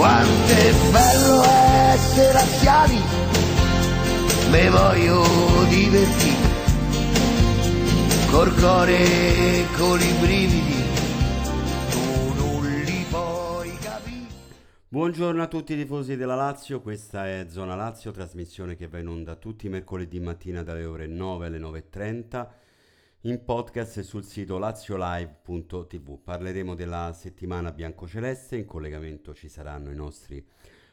Quanto è bello essere anziani, me voglio divertire, col cuore e con i brividi, tu non li puoi capire. Buongiorno a tutti i tifosi della Lazio, questa è Zona Lazio, trasmissione che va in onda tutti i mercoledì mattina dalle ore 9 alle 9.30 in podcast sul sito laziolive.tv. Parleremo della settimana biancoceleste, in collegamento ci saranno i nostri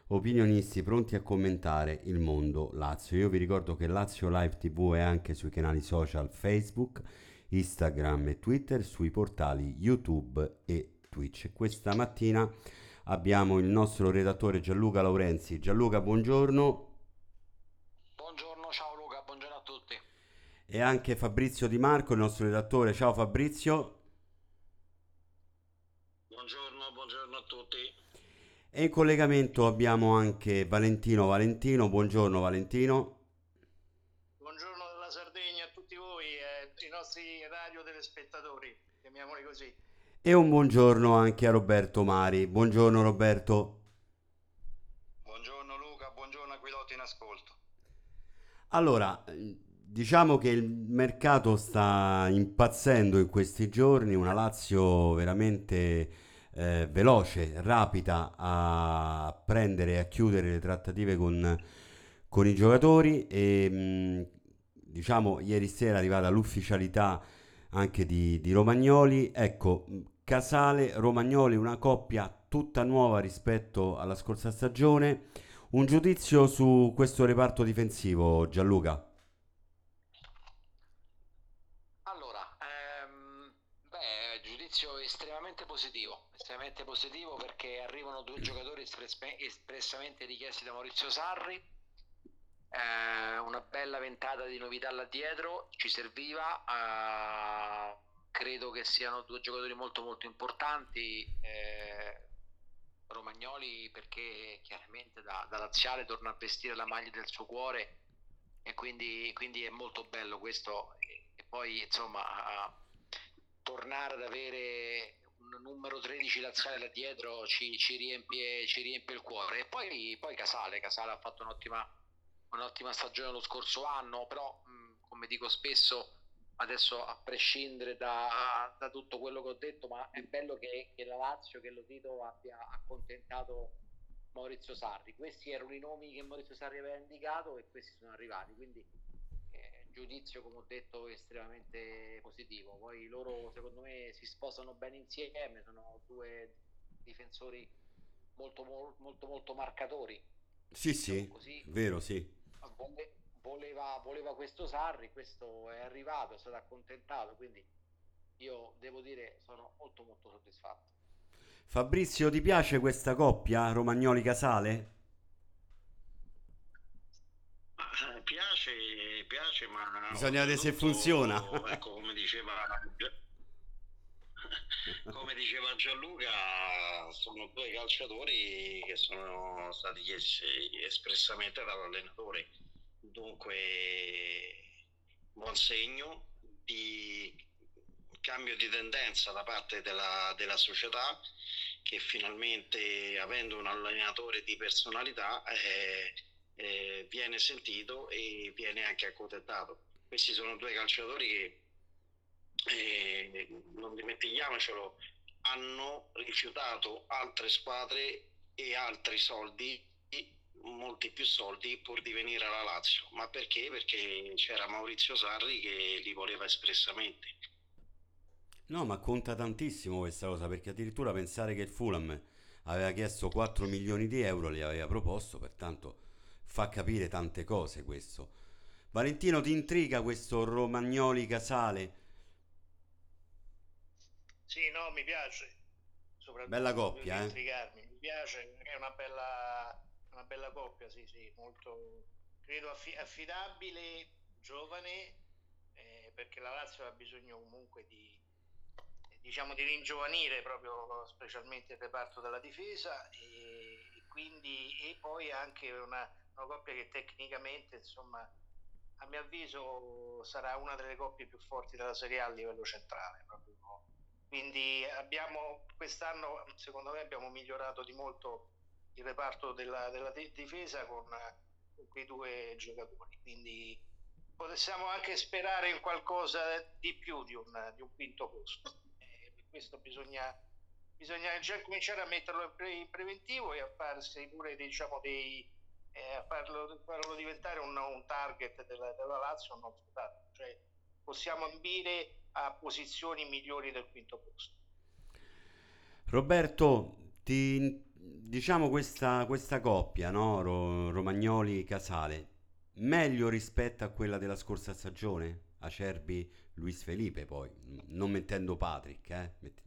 opinionisti pronti a commentare il mondo Lazio. Io vi ricordo che Lazio Live TV è anche sui canali social Facebook, Instagram e Twitter, sui portali YouTube e Twitch. Questa mattina abbiamo il nostro redattore Gianluca Laurenzi. Gianluca, buongiorno. Buongiorno, ciao Luca, buongiorno a tutti. E anche Fabrizio Di Marco, il nostro redattore. Ciao Fabrizio. Buongiorno, buongiorno a tutti. E in collegamento abbiamo anche Valentino Valentino. Buongiorno Valentino. Buongiorno dalla Sardegna a tutti voi e ai nostri radio telespettatori, chiamiamoli così. E un buongiorno anche a Roberto Mari. Buongiorno Roberto. Buongiorno Luca, buongiorno a Guidotti in ascolto. Allora, diciamo che il mercato sta impazzendo in questi giorni, una Lazio veramente eh, veloce, rapida a prendere e a chiudere le trattative con, con i giocatori e mh, diciamo ieri sera è arrivata l'ufficialità anche di, di Romagnoli. Ecco, Casale, Romagnoli, una coppia tutta nuova rispetto alla scorsa stagione. Un giudizio su questo reparto difensivo, Gianluca? Allora, ehm, beh, giudizio estremamente positivo, estremamente positivo perché arrivano due giocatori espress- espressamente richiesti da Maurizio Sarri, eh, una bella ventata di novità là dietro, ci serviva, eh, credo che siano due giocatori molto molto importanti. eh, Romagnoli perché chiaramente da, da laziale torna a vestire la maglia del suo cuore e quindi, quindi è molto bello questo e, poi insomma tornare ad avere numero 13 laziale là dietro ci, ci riempie, ci riempie il cuore e poi, poi Casale, Casale ha fatto un'ottima, un'ottima stagione lo scorso anno però mh, come dico spesso adesso a prescindere da, da tutto quello che ho detto, ma è bello che, che la Lazio, che lo Tito abbia accontentato Maurizio Sarri. Questi erano i nomi che Maurizio Sarri aveva indicato e questi sono arrivati, quindi giudizio, come ho detto, estremamente positivo. Poi loro, secondo me, si sposano bene insieme, sono due difensori molto, mol- molto, molto marcatori. Sì, sì, Così vero, sì. Vole- voleva, voleva questo Sarri, questo è arrivato, è stato accontentato, quindi io devo dire sono molto molto soddisfatto. Fabrizio, ti piace questa coppia Romagnoli-Casale? Ma, eh, Piace, piace, ma Bisogna vedere se funziona. Ecco, come diceva come diceva Gianluca, sono due calciatori che sono stati chiesti espressamente dall'allenatore. Dunque, buon segno di cambio di tendenza da parte della, della società che finalmente, avendo un allenatore di personalità, eh, eh, viene sentito e viene anche accontentato. Questi sono due calciatori che, eh, non dimentichiamocelo, hanno rifiutato altre squadre e altri soldi, molti più soldi, pur di venire alla Lazio. Ma perché? Perché c'era Maurizio Sarri che li voleva espressamente. No, ma conta tantissimo questa cosa, perché addirittura pensare che il Fulham aveva chiesto 4 milioni di euro, li aveva proposto, pertanto fa capire tante cose questo. Valentino, ti intriga questo Romagnoli-Casale? Sì, no, mi piace. Bella coppia, eh? intrigarmi. Mi piace, è una bella, una bella coppia, sì, sì, molto, credo affi- affidabile, giovane, eh, perché la Lazio ha bisogno comunque di, diciamo, di ringiovanire proprio specialmente il reparto della difesa e, e quindi e poi anche una, una coppia che tecnicamente, insomma, a mio avviso sarà una delle coppie più forti della Serie A a livello centrale. proprio. Quindi abbiamo quest'anno, secondo me, abbiamo migliorato di molto il reparto della, della difesa con, con, quei due giocatori. Quindi possiamo anche sperare in qualcosa di più di un, di un quinto posto. Eh, per questo bisogna, bisogna già cominciare a metterlo in preventivo e a farsi pure diciamo, dei, eh, a farlo, farlo, diventare un, un target della, della Lazio non sfruttato. Cioè, possiamo ambire a posizioni migliori del quinto posto. Roberto, ti, diciamo questa, questa coppia, no? Ro, Romagnoli-Casale, meglio rispetto a quella della scorsa stagione? Acerbi, Luis Felipe poi, non mettendo Patrick, eh? Metti...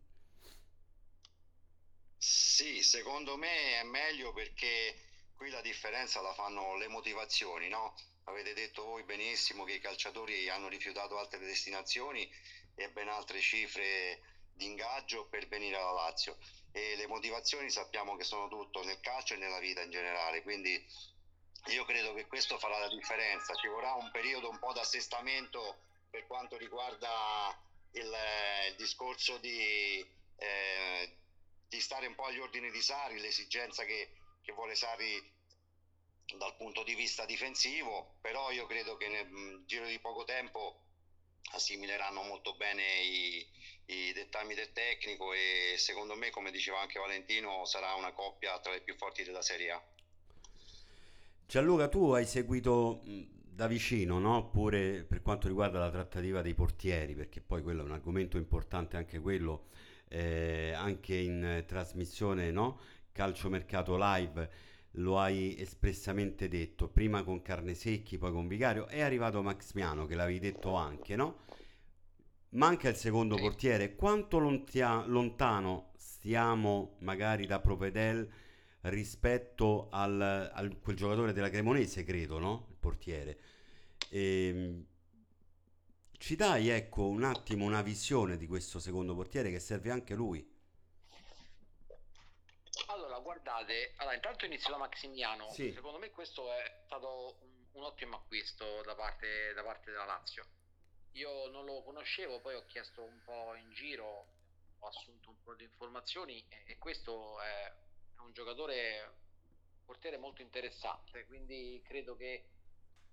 Sì, secondo me è meglio perché qui la differenza la fanno le motivazioni, no? Avete detto voi benissimo che i calciatori hanno rifiutato altre destinazioni e ben altre cifre di ingaggio per venire alla Lazio e le motivazioni sappiamo che sono tutto nel calcio e nella vita in generale, quindi io credo che questo farà la differenza, ci vorrà un periodo un po' d'assestamento per quanto riguarda il, il discorso di, eh, di, stare un po' agli ordini di Sari, l'esigenza che, che vuole Sari dal punto di vista difensivo, però io credo che nel giro di poco tempo assimileranno molto bene i, i dettami del tecnico e secondo me, come diceva anche Valentino, sarà una coppia tra le più forti della Serie A. Gianluca, tu hai seguito da vicino, no? Pure per quanto riguarda la trattativa dei portieri, perché poi quello è un argomento importante anche quello, eh, anche in trasmissione, no? Calciomercato live lo hai espressamente detto, prima con Carnesecchi, poi con Vicario, è arrivato Maximiano che l'avevi detto anche, no? Manca il secondo sì. portiere, quanto lontia- lontano stiamo magari da Propedel rispetto al, a quel giocatore della Cremonese, credo, no? Il portiere. E, ehm, ci dai, ecco, un attimo una visione di questo secondo portiere che serve anche lui guardate, allora intanto inizio da Maximiano. Sì. Secondo me questo è stato un, un ottimo acquisto da parte, da parte, della Lazio. Io non lo conoscevo, poi ho chiesto un po' in giro, ho assunto un po' di informazioni e, e questo è, è un giocatore, un portiere molto interessante, quindi credo che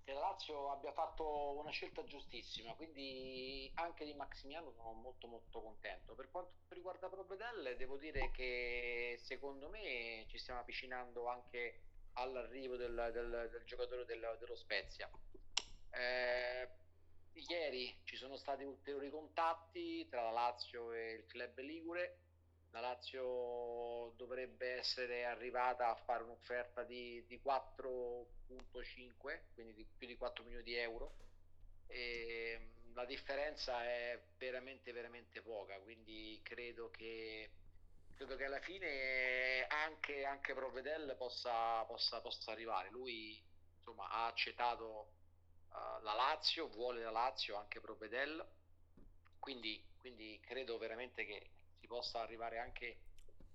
che la Lazio abbia fatto una scelta giustissima, quindi anche di Maximiano sono molto molto contento. Per quanto riguarda Provedelle, devo dire che secondo me ci stiamo avvicinando anche all'arrivo del, del, del giocatore del, dello Spezia. Eh, ieri ci sono stati ulteriori contatti tra la Lazio e il club Ligure la Lazio dovrebbe essere arrivata a fare un'offerta di, di 4.5, quindi di più di 4 milioni di euro. E mm, la differenza è veramente, veramente poca, quindi credo che, credo che alla fine anche, anche Provedel possa, possa, possa arrivare. Lui insomma, ha accettato uh, la Lazio, vuole la Lazio, anche Provedel, quindi, quindi credo veramente che possa arrivare anche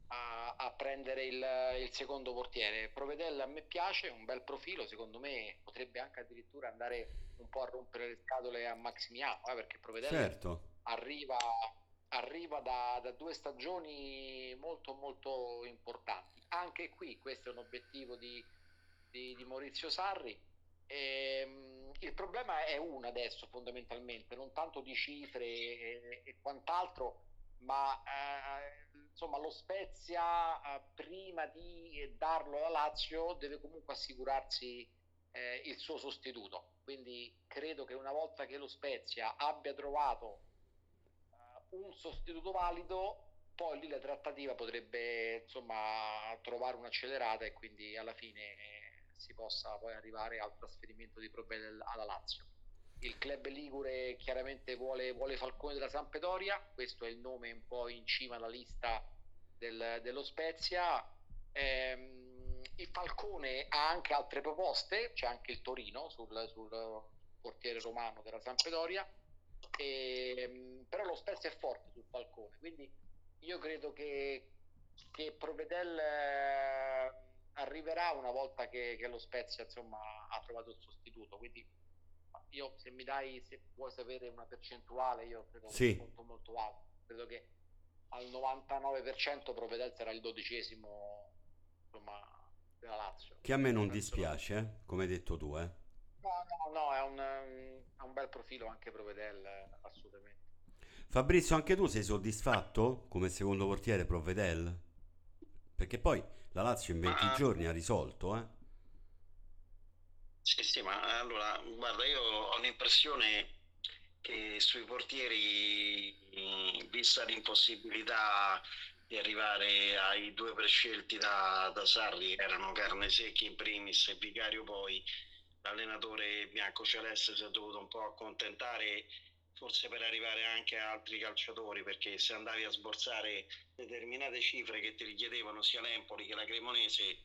a, a prendere il, il, secondo portiere. Provedella a me piace, un bel profilo, secondo me potrebbe anche addirittura andare un po' a rompere le scatole a Maximiano, eh, perché Provedella certo. arriva, arriva da, da, due stagioni molto molto importanti. Anche qui questo è un obiettivo di, di, di Maurizio Sarri. E, ehm, il problema è uno adesso fondamentalmente, non tanto di cifre e, e quant'altro, ma eh, insomma lo Spezia eh, prima di darlo alla Lazio deve comunque assicurarsi eh, il suo sostituto. Quindi credo che una volta che lo Spezia abbia trovato eh, un sostituto valido poi lì la trattativa potrebbe insomma trovare un'accelerata e quindi alla fine si possa poi arrivare al trasferimento di Probel alla Lazio il club Ligure chiaramente vuole, vuole, Falcone della Sampdoria, questo è il nome un po' in cima alla lista del, dello Spezia. Ehm, il Falcone ha anche altre proposte, c'è anche il Torino sul, sul portiere romano della Sampdoria, e, però lo Spezia è forte sul Falcone, quindi io credo che, che Provedel eh, arriverà una volta che, che lo Spezia insomma, ha trovato il sostituto, quindi io se mi dai, se vuoi sapere una percentuale, io credo sì. molto molto alto. Credo che al 99% Provedel sarà il dodicesimo insomma, della Lazio. Che a me non dispiace, eh, come hai detto tu, eh. No, no, no, è un, è un bel profilo anche Provedel, assolutamente. Fabrizio, anche tu sei soddisfatto come secondo portiere Provedel? Perché poi la Lazio in 20 Ma- giorni ha risolto, eh. Sì, sì, ma allora, guarda, io ho l'impressione che sui portieri, vista l'impossibilità di arrivare ai due prescelti da, da Sarri, erano Carnesecchi in primis e Vicario poi, l'allenatore biancoceleste si è dovuto un po' accontentare, forse per arrivare anche a altri calciatori, perché se andavi a sborsare determinate cifre che ti richiedevano sia l'Empoli che la Cremonese,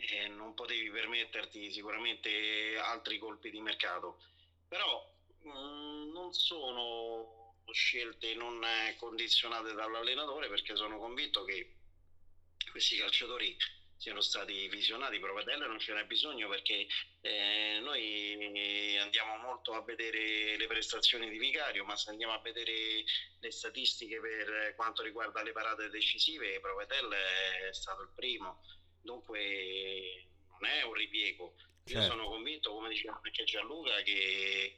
eh, non potevi permetterti sicuramente altri colpi di mercato. Però mh, non sono scelte non eh, condizionate dall'allenatore perché sono convinto che questi calciatori siano stati visionati. Provedelle non ce n'è bisogno perché eh, noi andiamo molto a vedere le prestazioni di Vicario, ma se andiamo a vedere le statistiche per quanto riguarda le parate decisive, Provedelle è stato il primo dunque non è un ripiego. Io Certo. sono convinto, come diceva anche Gianluca, che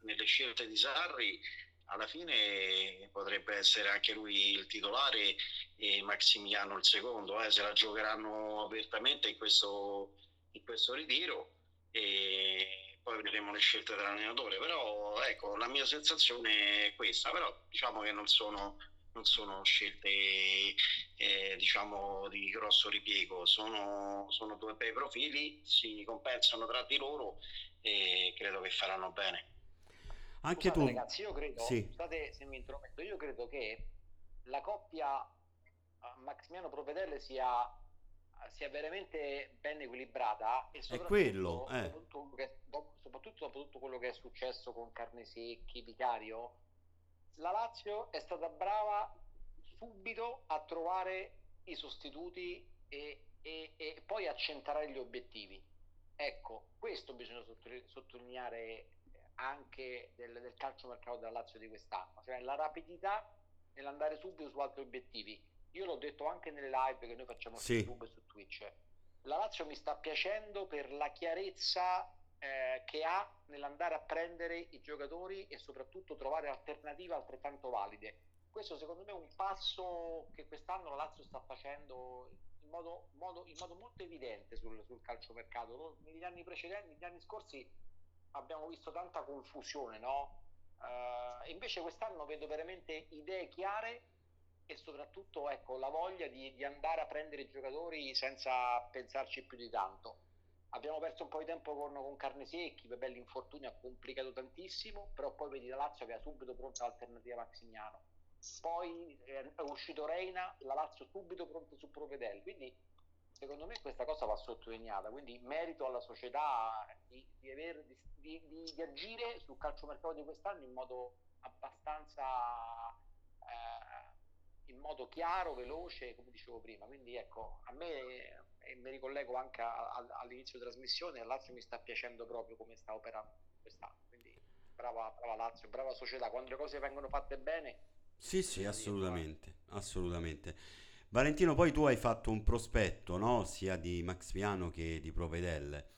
nelle scelte di Sarri alla fine potrebbe essere anche lui il titolare e Maximiano il secondo, eh, se la giocheranno apertamente in questo, in questo ritiro e poi vedremo le scelte dell'allenatore. Però ecco, la mia sensazione è questa, però diciamo che non sono, non sono scelte eh, diciamo di grosso ripiego, sono, sono due bei profili, si compensano tra di loro e credo che faranno bene. Anche Scusate, tu, ragazzi, io credo, Sì. scusate se mi intrometto, io credo che la coppia eh, Maximiano Provedelle sia, sia veramente ben equilibrata e soprattutto, quello, eh. soprattutto soprattutto dopo tutto quello che è successo con Carnesecchi, Vicario, la Lazio è stata brava subito a trovare i sostituti e, e- e poi a centrare gli obiettivi. Ecco, questo bisogna sottoli- sottolineare anche del, del calciomercato della Lazio di quest'anno, cioè la rapidità nell'andare subito su altri obiettivi. Io l'ho detto anche nelle live che noi facciamo su Sì. YouTube e su Twitch. La Lazio mi sta piacendo per la chiarezza eh, che ha nell'andare a prendere i giocatori e soprattutto trovare alternative altrettanto valide. Questo secondo me è un passo che quest'anno la Lazio sta facendo in modo, modo- in modo molto evidente sul, sul calciomercato. Negli anni precedenti, negli anni scorsi abbiamo visto tanta confusione, no? Eh, invece quest'anno vedo veramente idee chiare e soprattutto ecco, la voglia di, di andare a prendere i giocatori senza pensarci più di tanto. Abbiamo perso un po' di tempo con, con Carnesecchi, vabbè l'infortunio ha complicato tantissimo, però poi vedi la Lazio che ha subito pronta l'alternativa Maximiano. Poi eh, è uscito Reina, la Lazio subito pronta su Provedel, quindi secondo me questa cosa va sottolineata, quindi merito alla società di, di, aver- di- di agire sul calciomercato di quest'anno in modo abbastanza eh, in modo chiaro, veloce, come dicevo prima. Quindi ecco, a me e mi ricollego anche a- a- all'inizio della trasmissione, la Lazio mi sta piacendo proprio come sta operando quest'anno. Quindi brava, brava Lazio, brava società, quando le cose vengono fatte bene. Sì, sì, assolutamente, assolutamente. Valentino, poi tu hai fatto un prospetto, no? Sia di Maximiano che di Provedelle.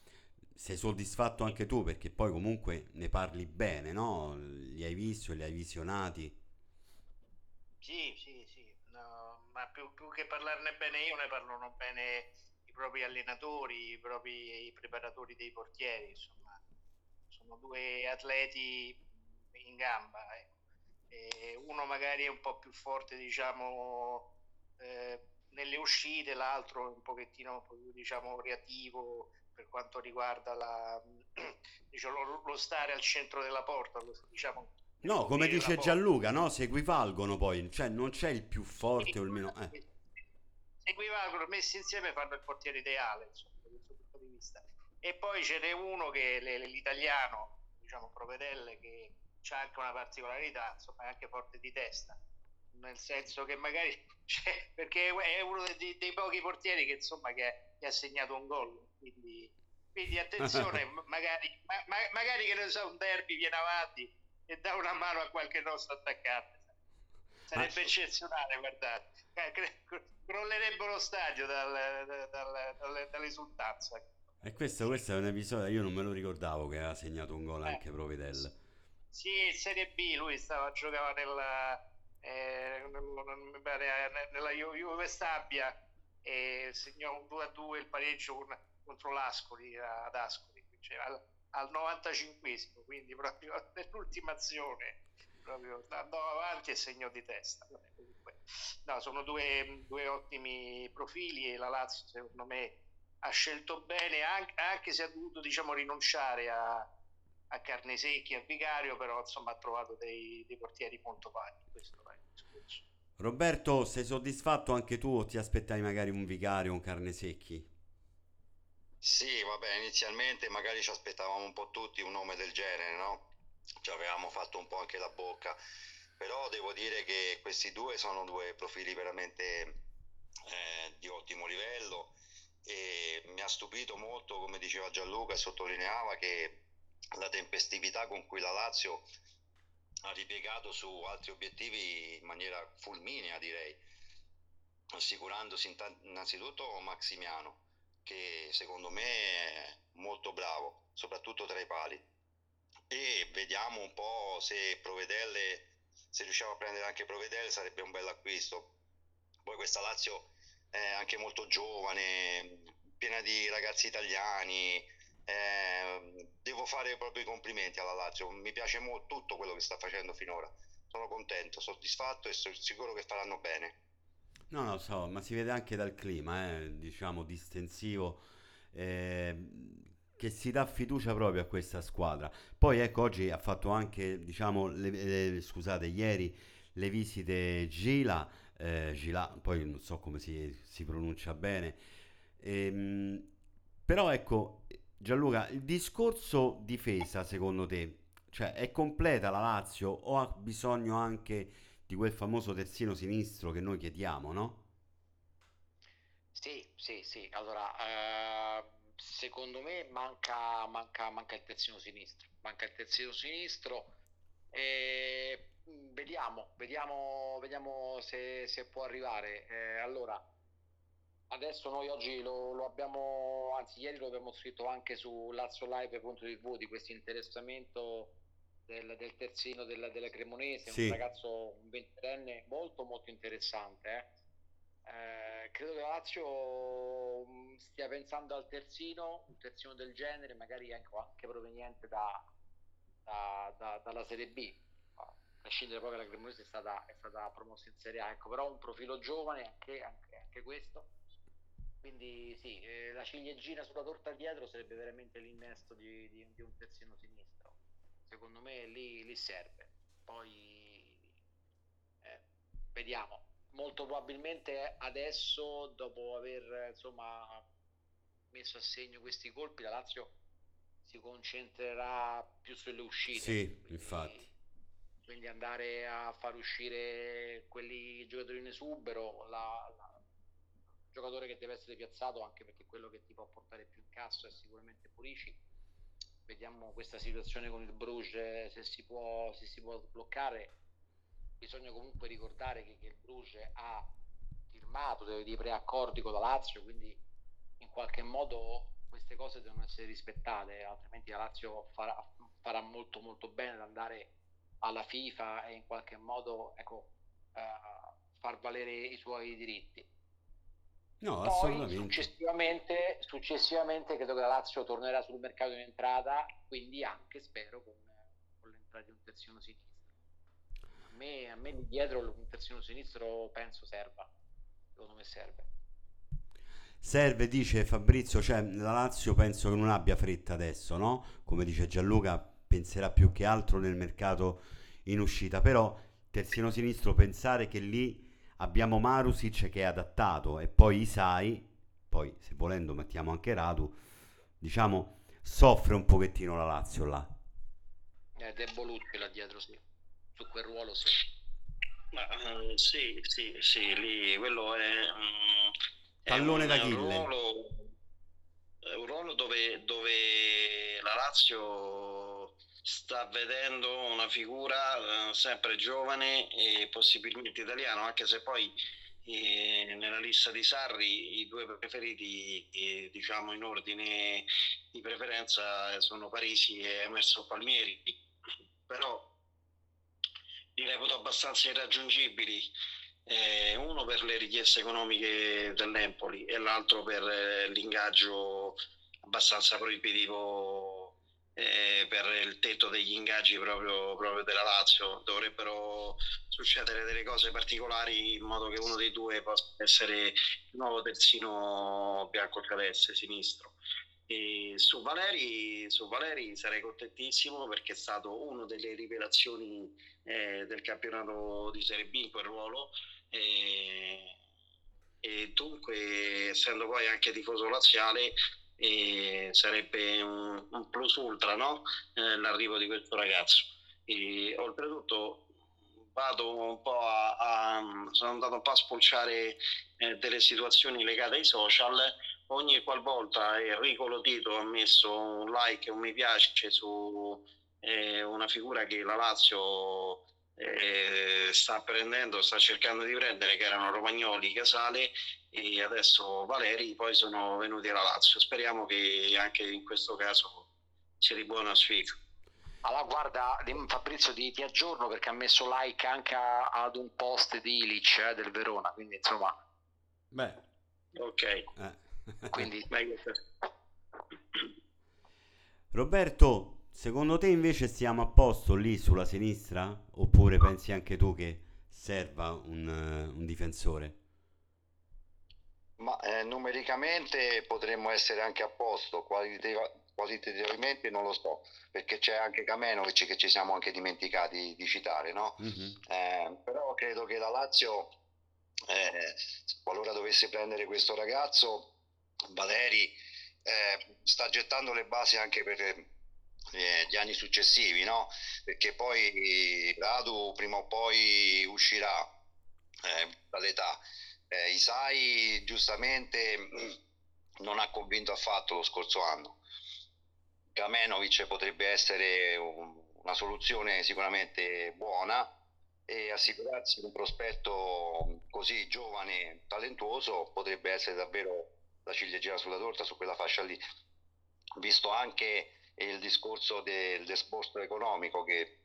Sei soddisfatto anche tu perché poi comunque ne parli bene, no? Li hai visti, li hai visionati. Sì, sì, sì, no, ma più, più che parlarne bene io, ne parlano bene propri allenatori, i propri preparatori dei portieri, insomma, sono due atleti in gamba. ecco. E uno magari è un po' più forte, diciamo, eh, nelle uscite, l'altro è un pochettino più, diciamo, reattivo per quanto riguarda la, diciamo, lo, stare al centro della porta, diciamo, No, come dice. Gianluca, no? Si equivalgono poi, cioè non c'è il più forte o il meno... Eh. Se equivalgono messi insieme fanno il portiere ideale, insomma, da questo punto di vista. E poi ce n'è uno che è l'italiano, diciamo Provedelle, che ha anche una particolarità, insomma, è anche forte di testa, nel senso che magari, cioè, perché è uno dei, dei pochi portieri che insomma che, che ha segnato un gol, quindi, quindi attenzione, ma- magari, ma- ma- magari che ne so, un derby viene avanti e dà una mano a qualche nostro attaccante. Sarebbe Ah. eccezionale, guardate. Crollerebbe lo stadio dal, dal, dal, dall'esultanza. E questo, questo, è un episodio, io non me lo ricordavo che aveva segnato un gol eh, anche Provedel. Sì, Serie B, lui stava giocava nella, eh, nella Juve Stabia e segnò un 2-2 il pareggio con, contro l'Ascoli ad Ascoli, cioè al, al 95 quindi proprio nell'ultima azione proprio andò avanti e segnò di testa. No, sono due, due ottimi profili e la Lazio secondo me ha scelto bene anche, anche se ha dovuto diciamo, rinunciare a, a Carnesecchi e a Vicario però insomma ha trovato dei, dei portieri molto pari questo è il discorso Roberto sei soddisfatto anche tu o ti aspettavi magari un Vicario un Carnesecchi? Sì, vabbè, inizialmente magari ci aspettavamo un po' tutti un nome del genere, no? Ci avevamo fatto un po' anche la bocca, però devo dire che questi due sono due profili veramente eh, di ottimo livello e mi ha stupito molto, come diceva Gianluca e sottolineava, che la tempestività con cui la Lazio ha ripiegato su altri obiettivi in maniera fulminea direi, assicurandosi innanzitutto Maximiano che secondo me è molto bravo, soprattutto tra i pali. E vediamo un po' se Provedelle, se riusciamo a prendere anche Provedelle sarebbe un bel acquisto. Poi questa Lazio è anche molto giovane, piena di ragazzi italiani. Eh, devo fare proprio i complimenti alla Lazio, mi piace molto tutto quello che sta facendo finora. Sono contento, soddisfatto e sono sicuro che faranno bene. No, no, so, ma si vede anche dal clima, eh, diciamo, distensivo, eh, che si dà fiducia proprio a questa squadra. Poi ecco, oggi ha fatto anche, diciamo, le, le, scusate, ieri le visite Gila, eh, Gila, poi non so come si, si pronuncia bene, ehm, però ecco, Gianluca, il discorso difesa, secondo te, cioè è completa la Lazio o ha bisogno anche di quel famoso terzino sinistro che noi chiediamo, no? Sì, sì, sì. Allora, eh, secondo me manca, manca, manca il terzino sinistro. Manca il terzino sinistro. E vediamo, vedidiamo, vediamo se, se, può arrivare. Eh, allora, adesso noi oggi lo, lo, abbiamo, anzi ieri lo abbiamo scritto anche su laziolive.tv di questo interessamento del, del terzino della, della Cremonese, sì. un ragazzo, ventenne molto molto interessante. Eh. Eh, credo che la Lazio mm, stia pensando al terzino, un terzino del genere, magari anche, anche proveniente da, da, da, dalla Serie B. A prescindere poi che la Cremonese è stata, è stata promossa in Serie A, ecco, però un profilo giovane anche, anche, anche questo. Quindi sì, eh, la ciliegina sulla torta dietro sarebbe veramente l'innesto di, di, di un terzino sinistro secondo me lì, lì serve. Poi eh, vediamo. Molto probabilmente adesso, dopo aver insomma messo a segno questi colpi, la Lazio si concentrerà più sulle uscite. Sì, quindi, infatti. Quindi andare a far uscire quelli giocatori in esubero, la, la, il giocatore che deve essere piazzato, anche perché quello che ti può portare più incasso è sicuramente Purici vediamo questa situazione con il Bruges se si può, se si può sbloccare bisogna comunque ricordare che, che il Bruges ha firmato dei, dei preaccordi con la Lazio quindi in qualche modo queste cose devono essere rispettate altrimenti la Lazio farà, farà molto molto bene ad andare alla FIFA e in qualche modo ecco, uh, far valere i suoi diritti No, Poi, assolutamente. Successivamente, successivamente credo che la Lazio tornerà sul mercato in entrata, quindi anche spero con, con l'entrata di un terzino sinistro. A me, a me dietro un terzino sinistro penso serva, secondo me serve. Serve, dice Fabrizio, cioè la Lazio penso che non abbia fretta adesso, no? Come dice Gianluca, penserà più che altro nel mercato in uscita, però terzino sinistro pensare che lì abbiamo Marusic che è adattato e poi Isai, poi se volendo mettiamo anche Radu, diciamo soffre un pochettino la Lazio là. È debolucci là dietro, sì. Su quel ruolo sì. Ma, uh, sì, sì, sì, lì quello è... Um, Tallone d'Achille. Un ruolo, è un ruolo dove, dove la Lazio sta vedendo una figura eh, sempre giovane e possibilmente italiano, anche se poi E nella lista di Sarri i due preferiti, eh, diciamo in ordine di preferenza, sono Parisi e Emerson Palmieri, però li reputo abbastanza irraggiungibili, eh, uno per le richieste economiche dell'Empoli e l'altro per eh, l'ingaggio abbastanza proibitivo eh, per il tetto degli ingaggi proprio, proprio, della Lazio. Dovrebbero succedere delle cose particolari in modo che uno dei due possa essere il nuovo terzino bianco-celeste sinistro. E su Valeri, su Valeri sarei contentissimo perché è stato una delle rivelazioni eh, del campionato di Serie B in quel ruolo e, e dunque essendo poi anche tifoso laziale eh, sarebbe un, un, plus ultra no? eh, l'arrivo di questo ragazzo e, oltretutto vado un po' a, a, sono andato un po' a spulciare eh, delle situazioni legate ai social ogni qualvolta Enrico Lotito ha messo un like un mi piace su eh, una figura che la Lazio eh, sta prendendo, sta cercando di prendere, che erano Romagnoli, Casale e adesso Valeri, poi sono venuti alla Lazio. Speriamo che anche in questo caso sia di buona sfiga. Allora, guarda, Fabrizio ti, ti, aggiorno perché ha messo like anche a, ad un post di Ilic eh, del Verona, quindi insomma... Beh, ok. Eh. Quindi... Roberto, secondo te invece stiamo a posto lì sulla sinistra? Oppure pensi anche tu che serva un, uh, un difensore? Ma eh, numericamente potremmo essere anche a posto, qualitativa- qualitativamente non lo so, perché c'è anche Kamenovic che ci siamo anche dimenticati di citare, no? Mm-hmm. Eh, però credo che la Lazio, eh, qualora dovesse prendere questo ragazzo, Valeri eh, sta gettando le basi anche per eh, gli anni successivi, no? perché poi Radu prima o poi uscirà eh, dall'età. Eh, Isai giustamente non ha convinto affatto lo scorso anno. Kamenovic potrebbe essere un, una soluzione sicuramente buona e assicurarsi un prospetto così giovane, talentuoso, potrebbe essere davvero la ciliegina sulla torta su quella fascia lì, visto anche il discorso del disposto economico che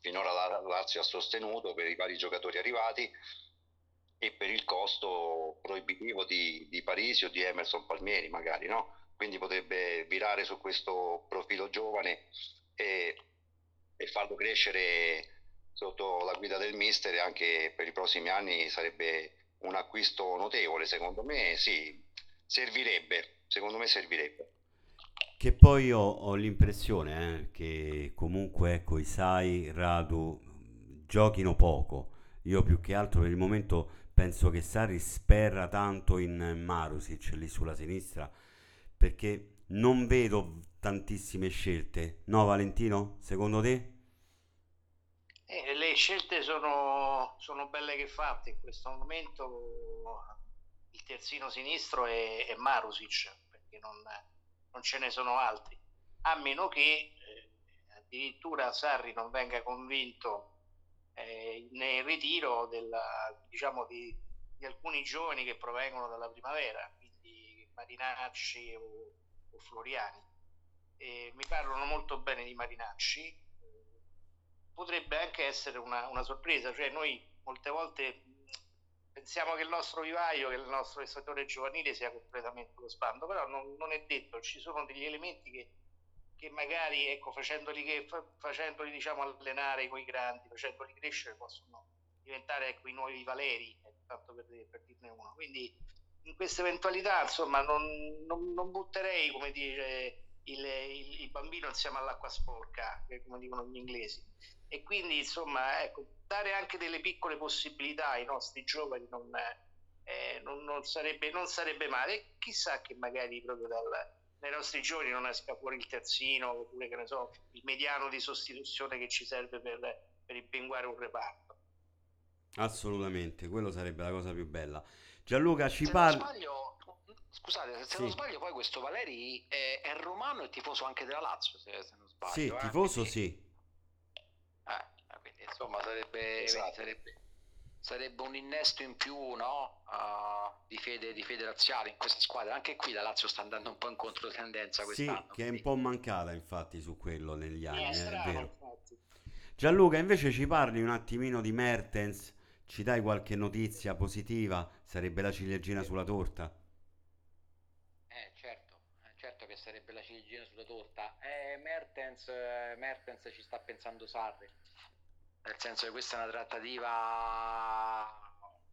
finora la Lazio ha sostenuto per i vari giocatori arrivati e per il costo proibitivo di, di Parisi o di Emerson Palmieri magari, no? quindi potrebbe virare su questo profilo giovane e, e farlo crescere sotto la guida del mister e anche per i prossimi anni sarebbe un acquisto notevole secondo me sì servirebbe, secondo me servirebbe. Che poi ho, ho l'impressione eh, che comunque ecco, Isai, Radu giochino poco. Io più che altro per il momento penso che Sarri sperra tanto in Marusic lì sulla sinistra perché non vedo tantissime scelte. No Valentino, secondo te? Eh, le scelte sono, sono belle che fatte in questo momento il terzino sinistro è, è Marusic, perché non, non, ce ne sono altri, a meno che eh, addirittura Sarri non venga convinto eh, nel ritiro della, diciamo di, di, alcuni giovani che provengono dalla primavera, quindi Marinacci o, o Floriani. E mi parlano molto bene di Marinacci, potrebbe anche essere una, una sorpresa, cioè noi molte volte pensiamo che il nostro vivaio, che il nostro settore giovanile sia completamente allo sbando, però non, non, è detto, ci sono degli elementi che, che magari, ecco, facendoli, che, facendoli diciamo, allenare con i grandi, facendoli crescere, possono diventare ecco, i nuovi Valeri, ecco, tanto per, per, dirne uno. Quindi in questa eventualità, insomma, non, non, non butterei, come dice il, il, il, bambino insieme all'acqua sporca, come dicono gli inglesi. E quindi, insomma, ecco, dare anche delle piccole possibilità ai nostri giovani non, eh, non, non, sarebbe, non sarebbe, male. chissà che magari proprio dal, dai nostri giovani non esca fuori il terzino oppure che ne so, il mediano di sostituzione che ci serve per, per impinguare un reparto. Assolutamente, quello sarebbe la cosa più bella. Gianluca ci parla. Scusate, se sì. non sbaglio, poi questo Valeri è, è, romano e tifoso anche della Lazio. Se, se non sbaglio, sì, eh? tifoso Quindi... sì insomma sarebbe, esatto. sarebbe, sarebbe, un innesto in più no? uh, di, fede, di fede razziale in questa squadra. Anche qui la Lazio sta andando un po' in controtendenza Sì, quest'anno. che è un po' mancata infatti su quello negli anni, È eh, è strano, vero. infatti. Gianluca, invece ci parli un attimino di Mertens, ci dai qualche notizia positiva? Sarebbe la ciliegina sulla torta? Eh, certo, eh, certo che sarebbe la ciliegina sulla torta. Eh, Mertens, eh, Mertens ci sta pensando Sarri, nel senso che questa è una trattativa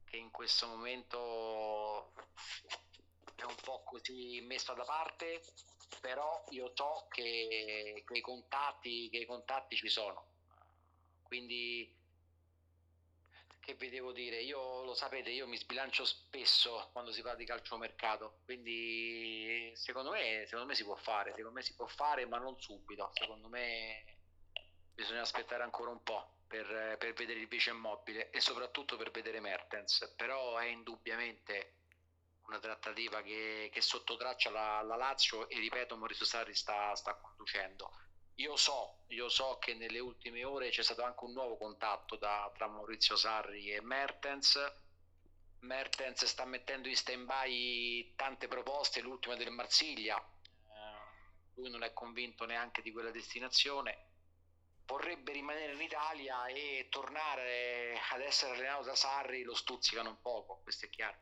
che in questo momento è un po' così messa da parte, però io so che, che i contatti, che i contatti ci sono. Quindi che vi devo dire? Io lo sapete, io mi sbilancio spesso quando si parla di calciomercato, quindi secondo me, secondo me si può fare, secondo me si può fare, ma non subito. Secondo me bisogna aspettare ancora un po' per, per vedere il vice immobile e soprattutto per vedere Mertens, però è indubbiamente una trattativa che, che sotto traccia la, la Lazio e ripeto Maurizio Sarri sta, sta conducendo. Io so, io so che nelle ultime ore c'è stato anche un nuovo contatto da- tra Maurizio Sarri e Mertens. Mertens sta mettendo in stand-by tante proposte, l'ultima del Marsiglia. Eh, lui non è convinto neanche di quella destinazione. Vorrebbe rimanere in Italia e tornare ad essere allenato da Sarri lo stuzzicano un poco, questo è chiaro.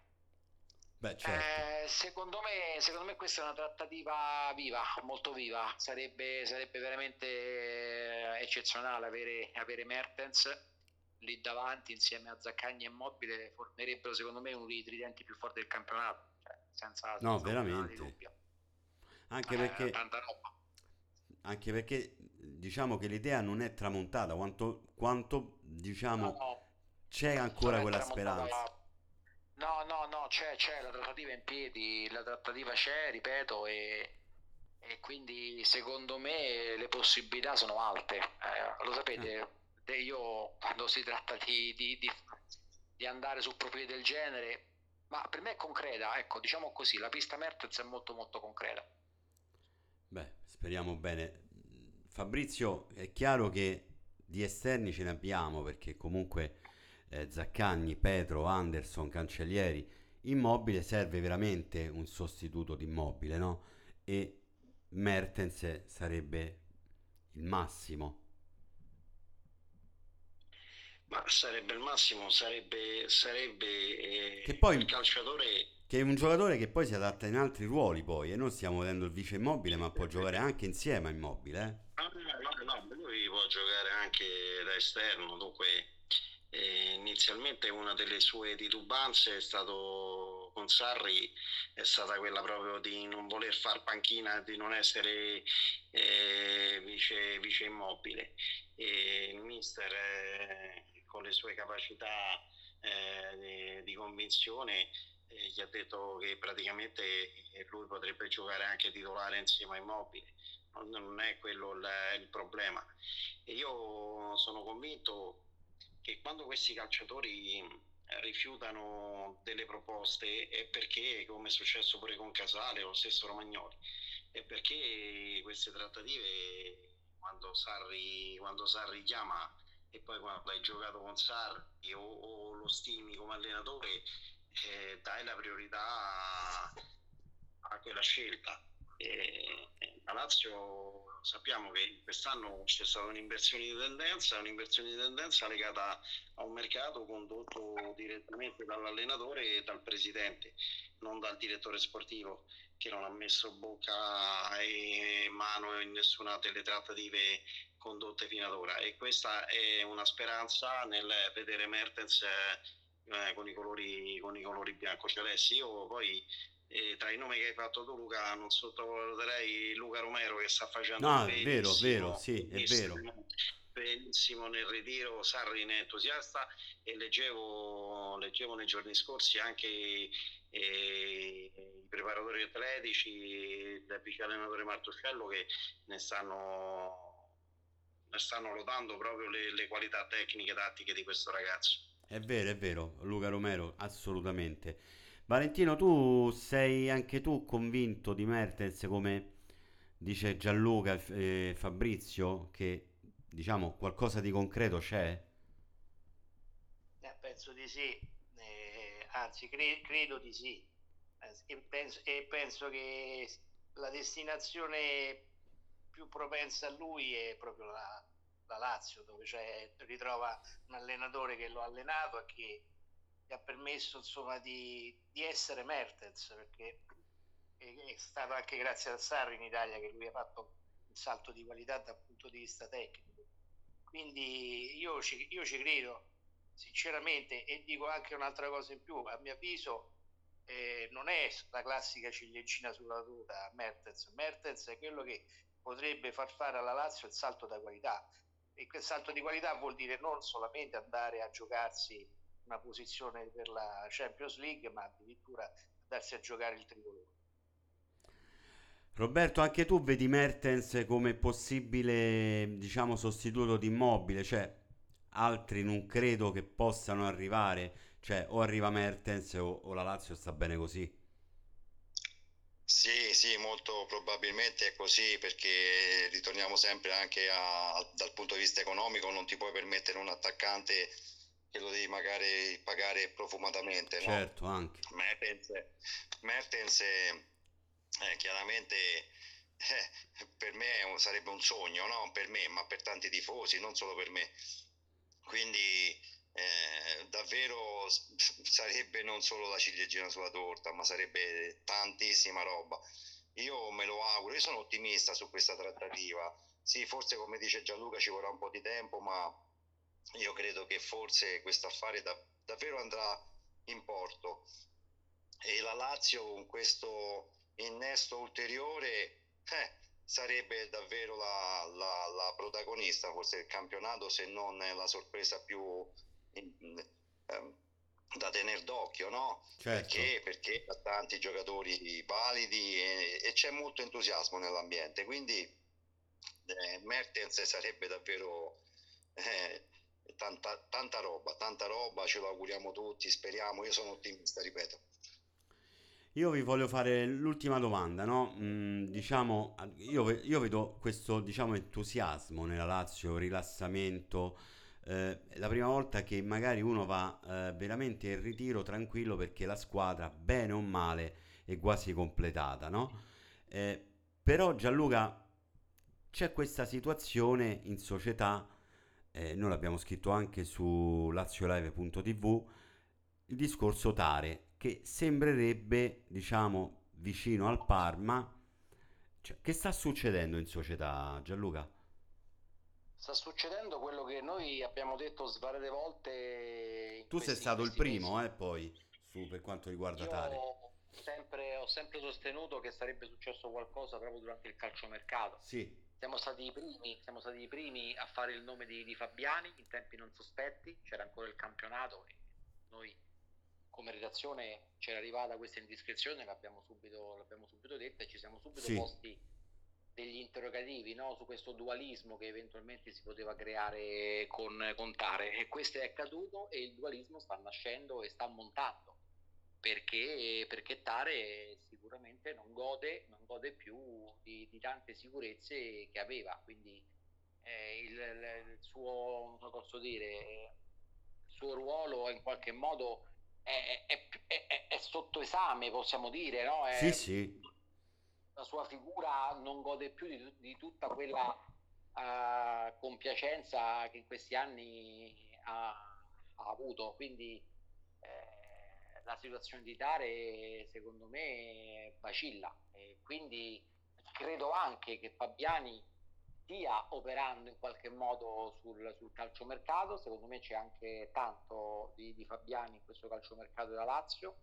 Beh, certo. Eh, secondo me, secondo me questa è una trattativa viva, molto viva. Sarebbe, sarebbe veramente eh, eccezionale avere, avere Mertens lì davanti insieme a Zaccagni e Immobile. Formerebbero, secondo me, uno dei tridenti più forti del campionato. Cioè, senza, No, senza di veramente. dubbio. Anche Eh, perché, anche perché diciamo che l'idea non è tramontata, quanto, quanto diciamo No, no, c'è ancora quella speranza. No, no, no, c'è, c'è, la trattativa in piedi, la trattativa c'è, ripeto, e, e quindi secondo me le possibilità sono alte. Eh, lo sapete, te- io quando si tratta di, di- di- di andare su profili del genere, ma per me è concreta, ecco, diciamo così, la pista Mertens è molto molto concreta. Beh, speriamo bene. Fabrizio, è chiaro che di esterni ce ne abbiamo perché comunque eh, Zaccagni, Petro, Anderson, Cancellieri, Immobile serve veramente un sostituto di Immobile, no? E Mertens sarebbe il massimo. Ma sarebbe il massimo, sarebbe, sarebbe eh, Che poi- il calciatore Che è un giocatore che poi si adatta in altri ruoli poi e non stiamo vedendo il vice Immobile, ma può giocare anche insieme a Immobile, eh? No, no, lui può giocare anche da esterno, dunque eh, inizialmente una delle sue titubanze è stato con Sarri è stata quella proprio di non voler far panchina, di non essere eh, vice, vice immobile. E il mister eh, con le sue capacità eh, di, di convinzione eh, gli ha detto che praticamente lui potrebbe giocare anche titolare insieme a Immobile non- è quello il, il problema. E io sono convinto che quando questi calciatori eh, rifiutano delle proposte è perché, come è successo pure con Casale o lo stesso Romagnoli, è perché queste trattative, quando Sarri, quando Sarri chiama e poi quando hai giocato con Sarri o, o lo stimi come allenatore, eh, dai la priorità a, a quella scelta. E, la Lazio sappiamo che quest'anno c'è stata un'inversione di tendenza, un'inversione di tendenza legata a un mercato condotto direttamente dall'allenatore e dal presidente, non dal direttore sportivo che non ha messo bocca e mano in nessuna delle trattative condotte fino ad ora e questa è una speranza nel vedere Mertens eh, con i colori con i colori bianco-celesti. Io poi eh, tra i nomi che hai fatto tu Luca non sottovaluterei Luca Romero che sta facendo No, è vero, vero, sì, è vero. benissimo nel ritiro Sarri ne è entusiasta e leggevo, leggevo nei giorni scorsi anche eh, i preparatori atletici il vice allenatore Martuscello che ne stanno, ne stanno lodando proprio le, le qualità tecniche e tattiche di questo ragazzo È vero, è vero, Luca Romero, assolutamente. Valentino, tu sei anche tu convinto di Mertens come dice Gianluca e eh, Fabrizio che diciamo qualcosa di concreto c'è? Eh, penso di sì, Eh, anzi cre- credo di sì. E penso, e penso che la destinazione più propensa a lui è proprio la, la Lazio, dove ritrova un allenatore che lo ha allenato e che gli ha permesso insomma, di, di essere Mertens, perché è, stato anche grazie a Sarri in Italia che lui ha fatto un salto di qualità dal punto di vista tecnico. Quindi io ci, io ci credo sinceramente e dico anche un'altra cosa in più, a mio avviso eh, non è la classica ciliegina sulla tuta Mertens, Mertens è quello che potrebbe far fare alla Lazio il salto da qualità e quel salto di qualità vuol dire non solamente andare a giocarsi una posizione per la Champions League ma addirittura andarsi a giocare il tricolore. Roberto, anche tu vedi Mertens come possibile, diciamo, sostituto di Immobile, cioè altri non credo che possano arrivare, cioè o arriva Mertens o, o la Lazio sta bene così. Sì, sì, molto probabilmente è così perché ritorniamo sempre anche a, dal punto di vista economico, non ti puoi permettere un attaccante che lo devi magari pagare profumatamente. No? Certo, anche. Mertens, Mertens eh, chiaramente eh, per me sarebbe un sogno, no? per me, ma per tanti tifosi, non solo per me. Quindi eh, davvero sarebbe non solo la ciliegina sulla torta, ma sarebbe tantissima roba. Io me lo auguro, io sono ottimista su questa trattativa. Sì, forse come dice Gianluca ci vorrà un po' di tempo, ma io credo che forse questo affare da, davvero andrà in porto. E la Lazio con questo innesto ulteriore eh, sarebbe davvero la, la, la, protagonista forse del campionato se non la sorpresa più eh, da tenere d'occhio no? Certo. Perché, perché ha tanti giocatori validi e, e, c'è molto entusiasmo nell'ambiente quindi eh, Mertens sarebbe davvero eh, tanta, tanta roba tanta roba ce lo auguriamo tutti speriamo io sono ottimista ripeto io vi voglio fare l'ultima domanda, no? Mm, diciamo, io, io, vedo questo diciamo, entusiasmo nella Lazio, rilassamento. Eh, la prima volta che magari uno va eh, veramente in ritiro tranquillo perché la squadra, bene o male, è quasi completata, no? Eh, però Gianluca, c'è questa situazione in società, eh, noi l'abbiamo scritto anche su laziolive.tv, il discorso Tare che sembrerebbe, diciamo, vicino al Parma. Cioè, che sta succedendo in società, Gianluca? Sta succedendo quello che noi abbiamo detto svariate volte. Tu sei stato il primo, mesi. eh, poi, su, per quanto riguarda Io Tare. Sempre, ho sempre sostenuto che sarebbe successo qualcosa proprio durante il calciomercato. Sì. Siamo stati, i primi, siamo stati i primi a fare il nome di, di Fabiani in tempi non sospetti, c'era ancora il campionato e noi come redazione c'era arrivata questa indiscrezione, l'abbiamo subito, l'abbiamo subito detta e ci siamo subito sì. posti degli interrogativi no? su questo dualismo che eventualmente si poteva creare con, con Tare e questo è accaduto e il dualismo sta nascendo e sta montando perché, perché Tare sicuramente non gode, non gode più di, di, tante sicurezze che aveva quindi eh, il, il, suo, come posso dire, il suo ruolo in qualche modo è, è, è, è, sotto esame, possiamo dire, no? sì, sì. La sua figura non gode più di, di tutta quella uh, compiacenza che in questi anni ha, ha avuto, quindi la situazione di Tare secondo me vacilla. E quindi credo anche che Fabiani stia operando in qualche modo sul, sul calciomercato, secondo me c'è anche tanto di, di Fabiani in questo calciomercato della Lazio.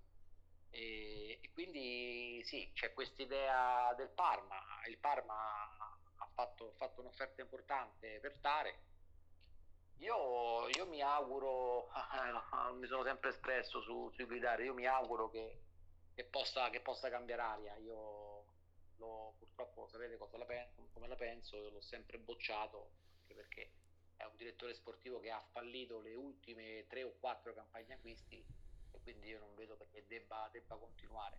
E, e quindi sì, c'è questa idea del Parma, il Parma ha fatto, fatto un'offerta importante per Tare, io, io, mi auguro, mi sono sempre espresso su, sui guidare, io mi auguro che, che, possa, che possa cambiare aria. Io lo, purtroppo sapete la penso, come la penso, l'ho sempre bocciato, anche perché è un direttore sportivo che ha fallito le ultime tre o quattro campagne acquisti e quindi io non vedo perché debba, debba continuare.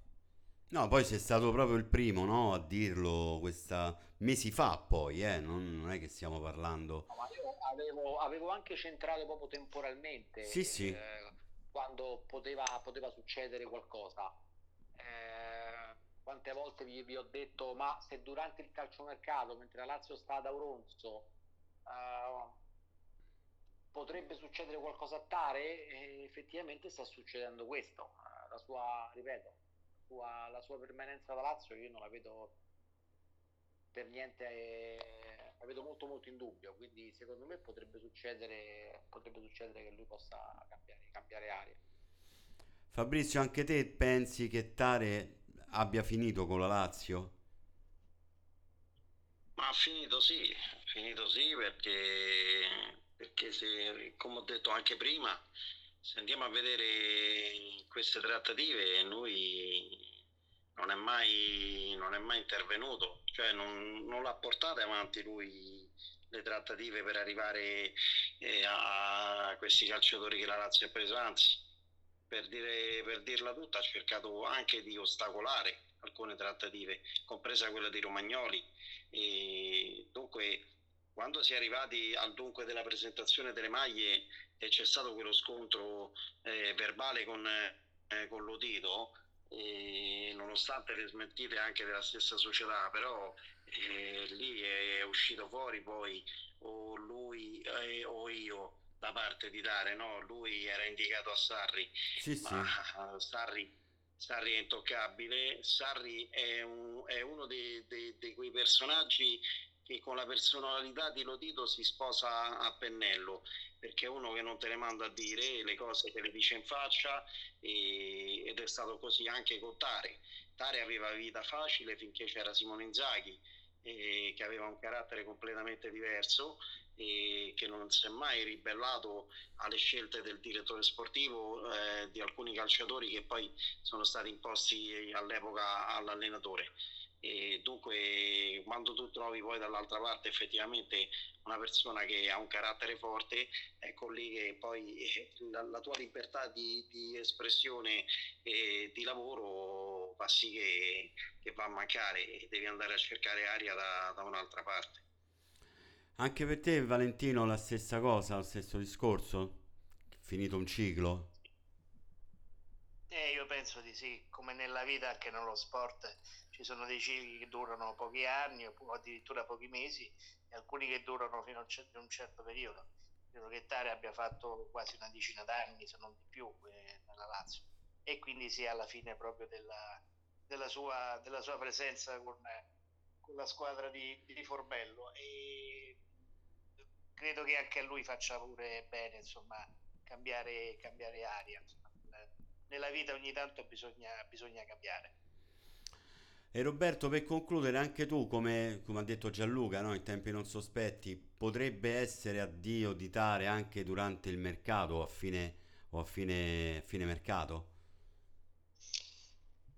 No, poi sei stato proprio il primo no, a dirlo questa... mesi fa poi, eh? non, non, è che stiamo parlando... No, ma io avevo, avevo, anche centrato proprio temporalmente sì, sì. Eh, quando poteva, poteva succedere qualcosa. Eh, quante volte vi, vi, ho detto, ma se durante il calciomercato, mentre la Lazio sta ad Auronzo, eh, potrebbe succedere qualcosa a Tare, e effettivamente sta succedendo questo. Eh, la sua, ripeto, sua, la sua permanenza da Lazio io non la vedo per niente eh, la vedo molto molto in dubbio quindi secondo me potrebbe succedere potrebbe succedere che lui possa cambiare, cambiare aria Fabrizio anche te pensi che Tare abbia finito con la Lazio? ma ha finito sì finito sì perché perché se come ho detto anche prima se andiamo a vedere queste trattative noi non è mai, non è mai intervenuto, cioè non, non l'ha portate avanti lui le trattative per arrivare eh, a questi calciatori che la Lazio ha preso, anzi per, dire, per dirla tutta ha cercato anche di ostacolare alcune trattative, compresa quella di Romagnoli. E dunque, quando si è arrivati al dunque della presentazione delle maglie e c'è stato quello scontro eh, verbale con, eh, con Lodito, e nonostante le smentite anche della stessa società, però eh, lì è uscito fuori poi o lui eh, o io da parte di Dare, no? lui era indicato a Sarri, sì, ma sì. Sarri, Sarri, è intoccabile, Sarri è, un, è uno di quei personaggi che con la personalità di Lodito si sposa a pennello perché è uno che non te le manda a dire le cose te le dice in faccia e, ed è stato così anche con Tare. Tare aveva vita facile finché c'era Simone Inzaghi eh, che aveva un carattere completamente diverso e che non si è mai ribellato alle scelte del direttore sportivo eh, di alcuni calciatori che poi sono stati imposti all'epoca all'allenatore e dunque quando tu trovi poi dall'altra parte effettivamente una persona che ha un carattere forte ecco lì che poi eh, la, la tua libertà di, di, espressione e di lavoro fa sì che, che, va a mancare e devi andare a cercare aria da, da un'altra parte anche per te Valentino la stessa cosa, lo stesso discorso? Finito un ciclo? Eh, io penso di sì, come nella vita anche nello sport ci sono dei cicli che durano pochi anni o addirittura pochi mesi e alcuni che durano fino a un certo periodo. Credo che Tare abbia fatto quasi una decina d'anni, se non di più, eh, nella Lazio e quindi sia alla fine proprio della, della, sua, della sua, presenza con, con la squadra di, di Forbello e credo che anche a lui faccia pure bene insomma cambiare, cambiare aria insomma. nella vita ogni tanto bisogna, bisogna cambiare e Roberto, per concludere, anche tu, come, come ha detto Gianluca, no? in tempi non sospetti, potrebbe essere addio di Tare anche durante il mercato o a fine, o a fine, fine mercato?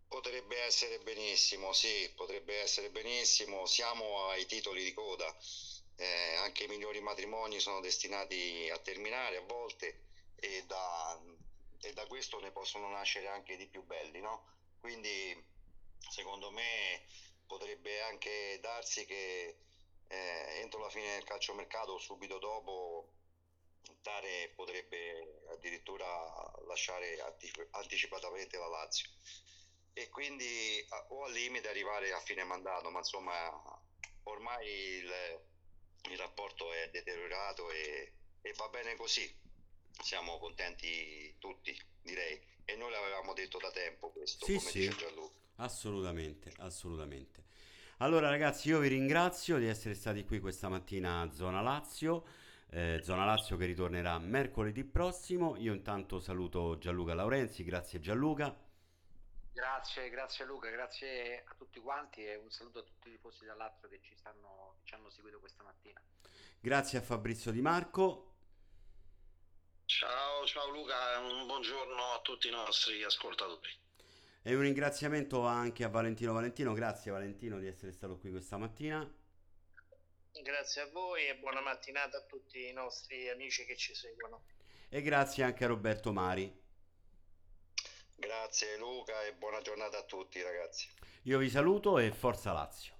Potrebbe essere benissimo, sì, potrebbe essere benissimo. Siamo ai titoli di coda. Eh, anche i migliori matrimoni sono destinati a terminare a volte e da, e da questo ne possono nascere anche di più belli, no? Quindi secondo me potrebbe anche darsi che eh, entro la fine del calciomercato o subito dopo Tare potrebbe addirittura lasciare anticip- anticipatamente la Lazio. E quindi o al limite arrivare a fine mandato ma insomma ormai il, il rapporto è deteriorato e, e va bene così. Siamo contenti tutti direi. E noi l'avevamo detto da tempo questo sì, come sì. dice Gianluca Assolutamente, assolutamente. Allora ragazzi, io vi ringrazio di essere stati qui questa mattina a Zona Lazio. Eh, Zona Lazio che ritornerà mercoledì prossimo. Io intanto saluto Gianluca Laurenzi, grazie Gianluca. Grazie, grazie Luca, grazie a tutti quanti e un saluto a tutti i tifosi da Lazio che ci, stanno, ci hanno seguito questa mattina. Grazie a Fabrizio Di Marco. Ciao, ciao Luca, un buongiorno a tutti i nostri ascoltatori. E un ringraziamento anche a Valentino Valentino, grazie Valentino di essere stato qui questa mattina. Grazie a voi e buona mattinata a tutti i nostri amici che ci seguono. E grazie anche a Roberto Mari. Grazie Luca e buona giornata a tutti ragazzi. Io vi saluto e forza Lazio.